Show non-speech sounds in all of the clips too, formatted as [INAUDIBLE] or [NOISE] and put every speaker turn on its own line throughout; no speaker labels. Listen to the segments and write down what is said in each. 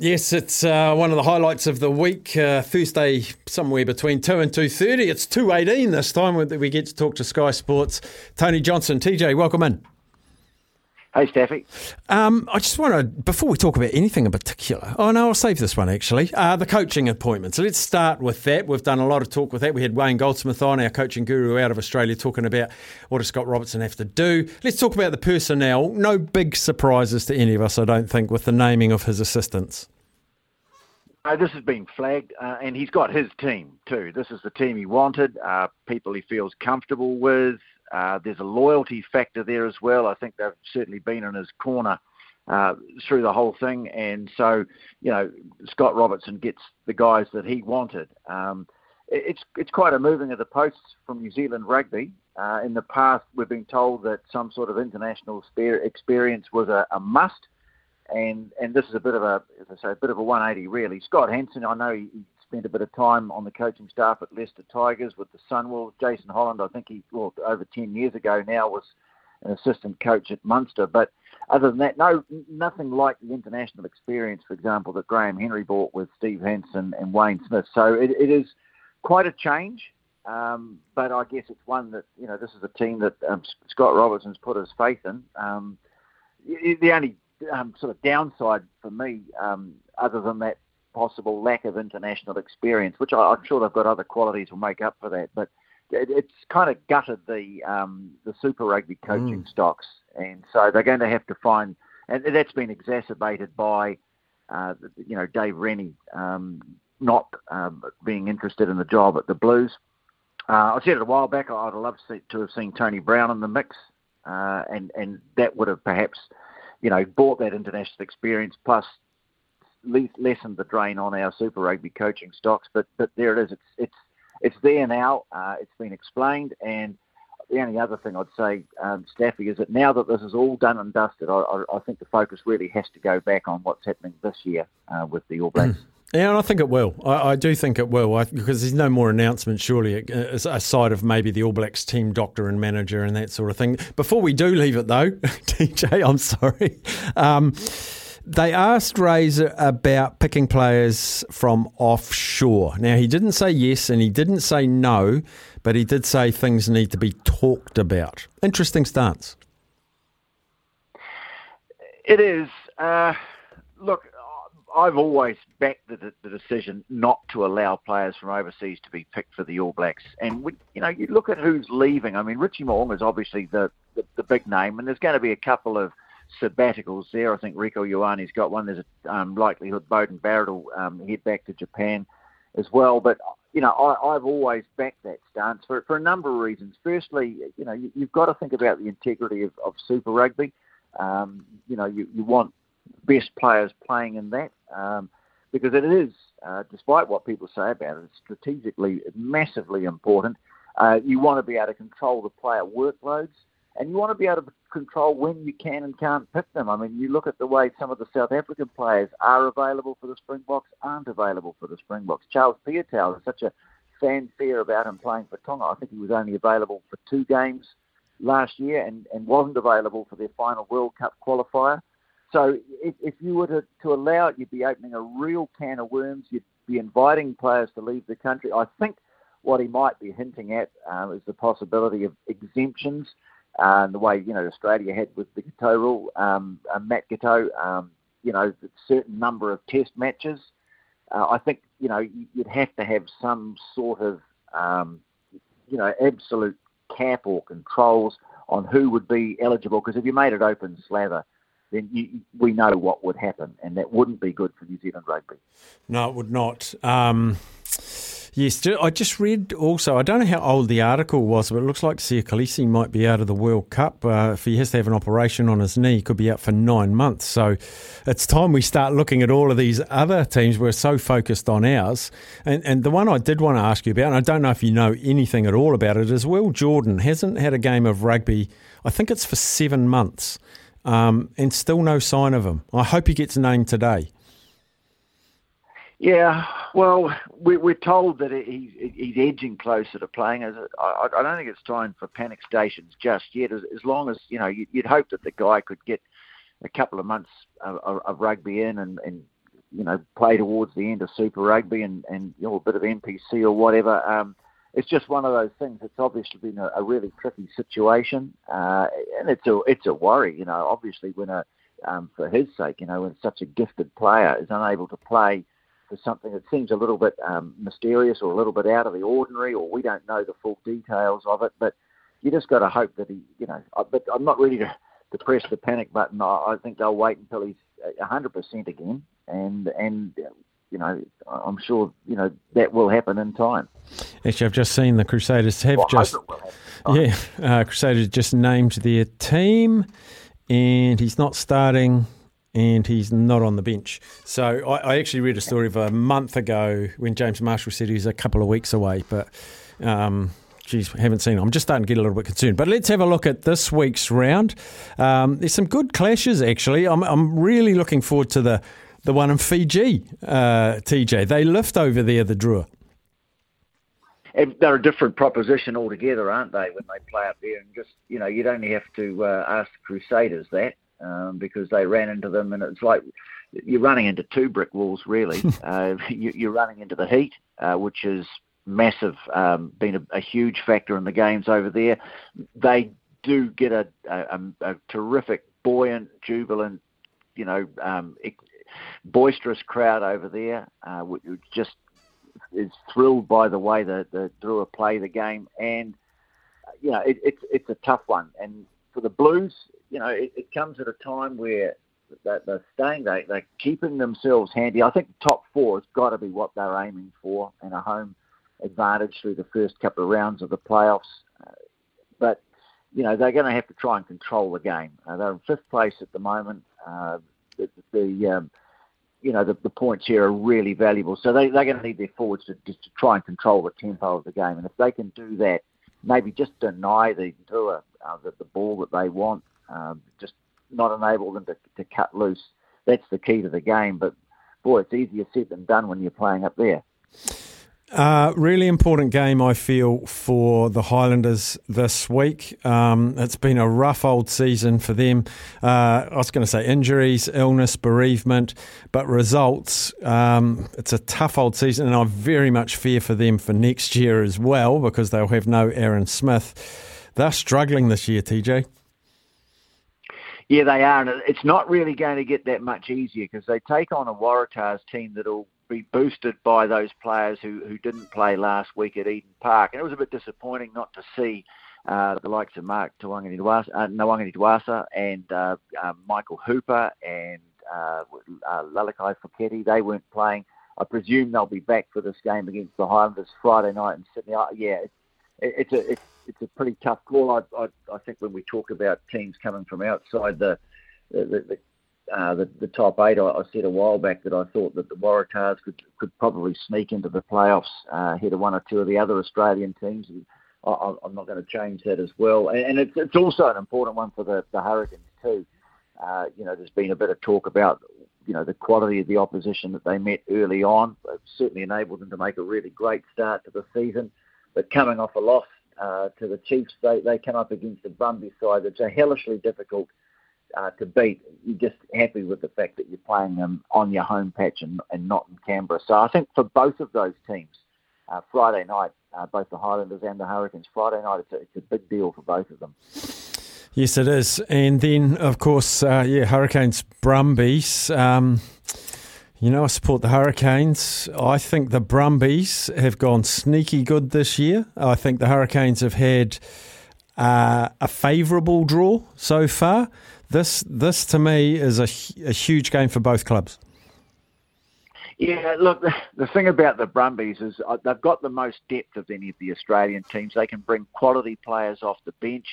Yes, it's uh, one of the highlights of the week. Uh, Thursday, somewhere between two and two thirty. It's two eighteen this time. That we get to talk to Sky Sports. Tony Johnson, TJ, welcome in.
Hey, Staffy.
Um, I just want to, before we talk about anything in particular, oh no, I'll save this one actually. Uh, the coaching appointments. So let's start with that. We've done a lot of talk with that. We had Wayne Goldsmith on, our coaching guru out of Australia, talking about what does Scott Robertson have to do. Let's talk about the personnel. No big surprises to any of us, I don't think, with the naming of his assistants.
Uh, this has been flagged, uh, and he's got his team too. This is the team he wanted, uh, people he feels comfortable with. Uh, there's a loyalty factor there as well. I think they've certainly been in his corner uh, through the whole thing, and so you know Scott Robertson gets the guys that he wanted. Um, it's it's quite a moving of the posts from New Zealand rugby. Uh, in the past, we've been told that some sort of international experience was a, a must, and and this is a bit of a as I say a bit of a 180 really. Scott Hansen, I know he, spent a bit of time on the coaching staff at Leicester Tigers with the Sunwolves. Jason Holland, I think he, well, over 10 years ago now, was an assistant coach at Munster. But other than that, no, nothing like the international experience, for example, that Graham Henry brought with Steve Hansen and Wayne Smith. So it, it is quite a change. Um, but I guess it's one that you know this is a team that um, Scott Robertson's put his faith in. Um, the only um, sort of downside for me, um, other than that possible lack of international experience, which I, am sure they've got other qualities will make up for that. But it, it's kind of gutted the um, the Super Rugby coaching mm. stocks, and so they're going to have to find, and that's been exacerbated by, uh, you know, Dave Rennie um, not um, being interested in the job at the Blues. Uh, I said it a while back. I'd love to, see, to have seen Tony Brown in the mix, uh, and and that would have perhaps, you know, brought that international experience plus lessened the drain on our Super Rugby coaching stocks. But but there it is. It's it's it's there now. Uh, it's been explained, and the only other thing I'd say, um, Staffy, is that now that this is all done and dusted, I, I, I think the focus really has to go back on what's happening this year uh, with the All Blacks.
Yeah, and I think it will. I, I do think it will I, because there's no more announcement, surely, aside of maybe the All Blacks team doctor and manager and that sort of thing. Before we do leave it, though, [LAUGHS] DJ, I'm sorry. Um, they asked Razor about picking players from offshore. Now, he didn't say yes and he didn't say no, but he did say things need to be talked about. Interesting stance.
It is. Uh, look, I've always backed the, the, decision not to allow players from overseas to be picked for the All Blacks. And we, you know, you look at who's leaving. I mean, Richie Mo'unga is obviously the, the, the big name, and there's going to be a couple of sabbaticals there. I think Rieko Ioane's got one. There's a um, likelihood Beauden Barrett will um, head back to Japan as well. But you know, I, I've always backed that stance for for a number of reasons. Firstly, you know, you, you've got to think about the integrity of, of Super Rugby. Um, you know, you, you want best players playing in that um, because it is, uh, despite what people say about it, strategically massively important. Uh, you want to be able to control the player workloads and you want to be able to control when you can and can't pick them. I mean, you look at the way some of the South African players are available for the Springboks, aren't available for the Springboks. Charles Piutau is such a fanfare about him playing for Tonga. I think he was only available for two games last year and, and wasn't available for their final World Cup qualifier. So if, if you were to, to allow it, you'd be opening a real can of worms. You'd be inviting players to leave the country. I think what he might be hinting at um, is the possibility of exemptions uh, the way you know Australia had with the Giteau rule, um, uh, Matt Giteau, um, you know, a certain number of Test matches. Uh, I think you know you'd have to have some sort of um, you know absolute cap or controls on who would be eligible. Because if you made it open slather, then you, we know what would happen, and that wouldn't be good for New Zealand rugby.
No, it would not. Um, Yes, I just read also, I don't know how old the article was, but it looks like Siya Kolisi might be out of the World Cup. Uh, if he has to have an operation on his knee, he could be out for nine months. So it's time we start looking at all of these other teams. We're so focused on ours. And, and the one I did want to ask you about, and I don't know if you know anything at all about it, is Will Jordan hasn't had a game of rugby, I think it's for seven months, um, and still no sign of him. I hope he gets named today.
Yeah, well, we, are told that he's, he's edging closer to playing. I, don't think it's time for panic stations just yet. As, long as you know, you'd hope that the guy could get a couple of months of, of rugby in and, and you know play towards the end of Super Rugby and and you know, a bit of NPC or whatever. Um, it's just one of those things. It's obviously been a, a really tricky situation, uh, and it's a it's a worry. You know, obviously when a um, for his sake, you know, when such a gifted player is unable to play for something that seems a little bit um, mysterious or a little bit out of the ordinary, or we don't know the full details of it. But you just got to hope that he, you know. But I'm not ready to, to press the panic button. I, I think they'll wait until he's 100% again, and and you know, I'm sure you know that will happen in time.
Actually, I've just seen the Crusaders have well, just yeah, uh, Crusaders just named their team, and he's not starting. And he's not on the bench. So I, I actually read a story of a month ago when James Marshall said he was a couple of weeks away, but um, geez, haven't seen. I'm just starting to get a little bit concerned. But let's have a look at this week's round. Um, there's some good clashes actually. I'm, I'm really looking forward to the the one in Fiji. Uh, TJ, they lift over there the Drua.
they're a different proposition altogether, aren't they? When they play up there, and just you know, you'd only have to uh, ask the Crusaders that um, because they ran into them, and it's like you're running into two brick walls, really. [LAUGHS] uh, you, are running into the heat, uh, which is massive, um, been a, a, huge factor in the games over there. They do get a, a, a terrific, buoyant, jubilant, you know, um, boisterous crowd over there, uh, which just is thrilled by the way the the Drua play the game, and you know, it, it's it's a tough one. And for the Blues, you know, it, it comes at a time where they're, they're staying, they, they're keeping themselves handy. I think top four has got to be what they're aiming for and a home advantage through the first couple of rounds of the playoffs. But, you know, they're going to have to try and control the game. Uh, they're in fifth place at the moment. Uh, the, the um, you know, the, the points here are really valuable. So they, they're going to need their forwards to, just to try and control the tempo of the game. And if they can do that, maybe just deny the uh, the, the ball that they want, um, just not enable them to, to cut loose. That's the key to the game. But boy, it's easier said than done when you're playing up there.
Uh, really important game, I feel, for the Highlanders this week. Um, it's been a rough old season for them. Uh, I was going to say injuries, illness, bereavement, but results. Um, it's a tough old season, and I very much fear for them for next year as well because they'll have no Aaron Smith. They're struggling this year, TJ.
Yeah, they are, and it's not really going to get that much easier because they take on a Waratahs team that'll be boosted by those players who, who didn't play last week at Eden Park. And it was a bit disappointing not to see uh, the likes of Mark Nawaqanitawase, uh, and uh, uh, Michael Hooper and uh, uh, Lalakai Foketi. They weren't playing. I presume they'll be back for this game against the Highlanders Friday night in Sydney. Uh, yeah, it's, it's a it's, it's a pretty tough call. I, I, I think when we talk about teams coming from outside the the, the, uh, the, the top eight, I, said a while back that I thought that the Waratahs could, could probably sneak into the playoffs uh, ahead of one or two of the other Australian teams. And I, am not going to change that as well. And, and it's, it's, also an important one for the, the Hurricanes too. Uh, you know, there's been a bit of talk about you know the quality of the opposition that they met early on. It certainly enabled them to make a really great start to the season. But coming off a loss uh, to the Chiefs, they, they come up against the Brumbies side that's a hellishly difficult uh, to beat. You're just happy with the fact that you're playing them on your home patch and, and not in Canberra. So I think for both of those teams, uh, Friday night, uh, both the Highlanders and the Hurricanes, Friday night, it's a, it's a big deal for both of them.
Yes, it is. And then, of course, uh, yeah, Hurricanes, Brumbies. Um, you know, I support the Hurricanes. I think the Brumbies have gone sneaky good this year. I think the Hurricanes have had uh, a favourable draw so far. This, this to me, is a, a huge game for both clubs.
Yeah, look, the thing about the Brumbies is uh, they've got the most depth of any of the Australian teams. They can bring quality players off the bench.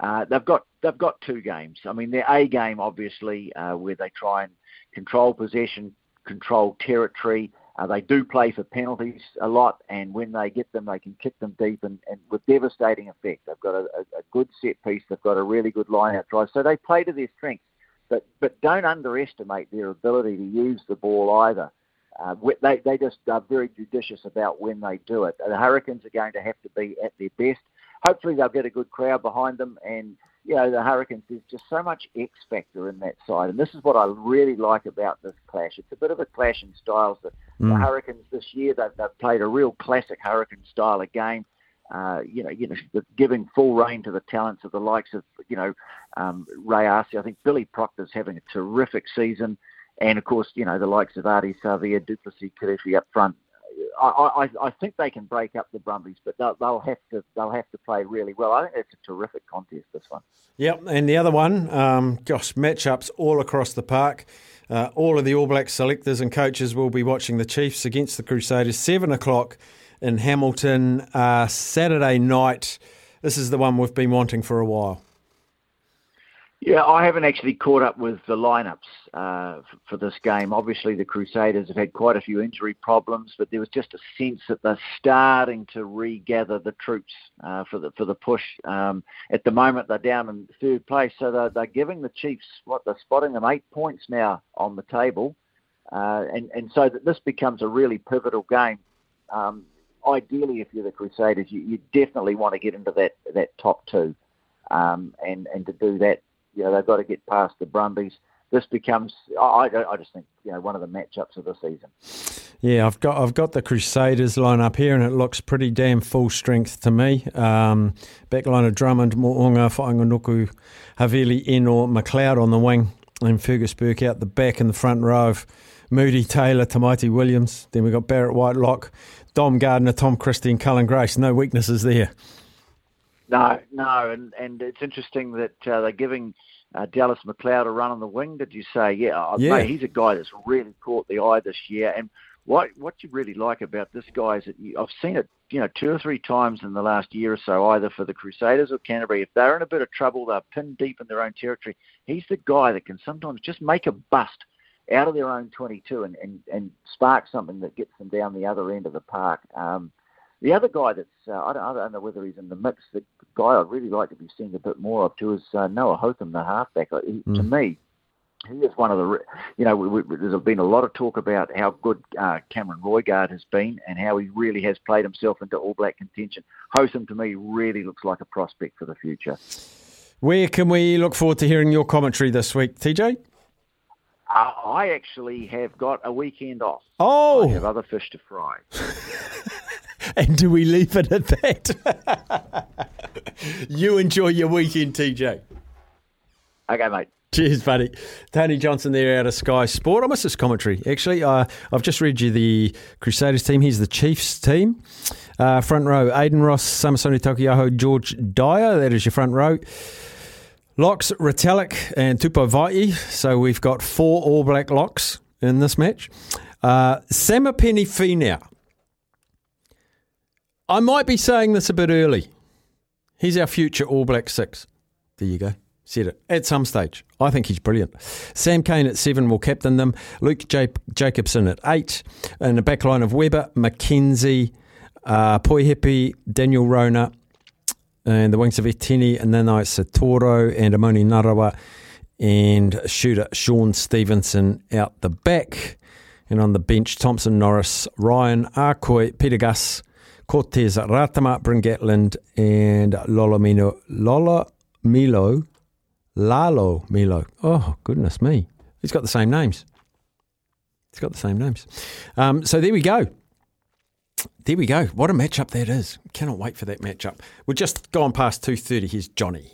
Uh, they've got they've got two games. I mean, their A game, obviously, uh, where they try and control possession, control territory, uh, they do play for penalties a lot, and when they get them, they can kick them deep and, and with devastating effect. They've got a, a, good set piece. They've got a really good line-out drive. So they play to their strengths, but but don't underestimate their ability to use the ball either. Uh, they they just are very judicious about when they do it. The Hurricanes are going to have to be at their best. Hopefully, they'll get a good crowd behind them, and you know, the Hurricanes, there's just so much X factor in that side. And this is what I really like about this clash. It's a bit of a clash in styles. The, mm. the Hurricanes this year, they've, they've played a real classic Hurricane style of game. Uh, you know, you know, giving full rein to the talents of the likes of, you know, um, Rayasi. I think Billy Proctor's having a terrific season. And of course, you know, the likes of Ardie Savea, Du'Plessis Kirifi up front. I, I, I think they can break up the Brumbies, but they'll, they'll have to they'll have to play really well. I think it's a terrific contest. This one.
Yep, and the other one, um, gosh, matchups all across the park. Uh, all of the All Black selectors and coaches will be watching the Chiefs against the Crusaders seven o'clock in Hamilton uh, Saturday night. This is the one we've been wanting for a while.
Yeah, I haven't actually caught up with the lineups uh, for, this game. Obviously, the Crusaders have had quite a few injury problems, but there was just a sense that they're starting to regather the troops uh, for the for the push. Um, at the moment, they're down in third place, so they're, they're giving the Chiefs what they're spotting them eight points now on the table, uh, and and so that this becomes a really pivotal game. Um, ideally, if you're the Crusaders, you, you definitely want to get into that that top two, um, and and to do that you know, they've got to get past the Brumbies. This becomes, I, I just think, you know, one of the matchups of the season.
Yeah, I've got I've got the Crusaders line up here, and it looks pretty damn full strength to me. Um, backline of Drummond, Mo'unga, Fainga'anuku, Havili, Ennor, McLeod on the wing, and Fergus Burke out the back in the front row of Moody, Taylor, Tamaiti Williams. Then we've got Barrett Whitelock, Dom Gardiner, Tom Christie, and Cullen Grace. No weaknesses there.
No, no, and and it's interesting that uh, they're giving uh, Dallas McLeod a run on the wing. Did you say? Yeah, uh, yeah. Mate, he's a guy that's really caught the eye this year. And what what you really like about this guy is that you, I've seen it, you know, two or three times in the last year or so, either for the Crusaders or Canterbury. If they're in a bit of trouble, they're pinned deep in their own territory. He's the guy that can sometimes just make a bust out of their own 22 and, and, and spark something that gets them down the other end of the park. Um, the other guy that's, uh, I, don't, I don't know whether he's in the mix, the guy I'd really like to be seeing a bit more of too is uh, Noah Hotham, the halfback. He, mm. To me, he is one of the, you know, we, we, there's been a lot of talk about how good uh, Cameron Roigard has been and how he really has played himself into All Black contention. Hotham, to me, really looks like a prospect for the future.
Where can we look forward to hearing your commentary this week, TJ?
Uh, I actually have got a weekend off.
Oh,
I have other fish to fry. [LAUGHS] [LAUGHS]
and do we leave it at that? [LAUGHS] you enjoy your weekend, TJ.
Okay, mate.
Cheers, buddy. Tony Johnson there out of Sky Sport. I missed this commentary, actually. Uh, I've just read you the Crusaders team. He's the Chiefs team. Uh, front row, Aidan Ross, Samisoni Taukei'aho, George Dyer. That is your front row. Locks, Retallick and Tupou Vaa'i. So we've got four All Black locks in this match. Uh, Samipeni Finau. I might be saying this a bit early. He's our future All Black six. There you go. Said it at some stage. I think he's brilliant. Sam Cane at seven will captain them. Luke J- Jacobson at eight. And the back line of Weber, McKenzie, uh, Daniel Rona, and the wings of Etini, and then it's Satoro and Emoni Narawa, and shooter Shaun Stevenson out the back. And on the bench, Thompson Norris, Ryan Arcoy, Peter Gus, Cortez Ratima, Bryn Gatland, and Lolomino, Lola Milo, Lalo Milo. Oh, goodness me. He's got the same names. He's got the same names. Um, so there we go. There we go. What a matchup that is. Cannot wait for that matchup. We're just gone past 2.30. Here's Johnny.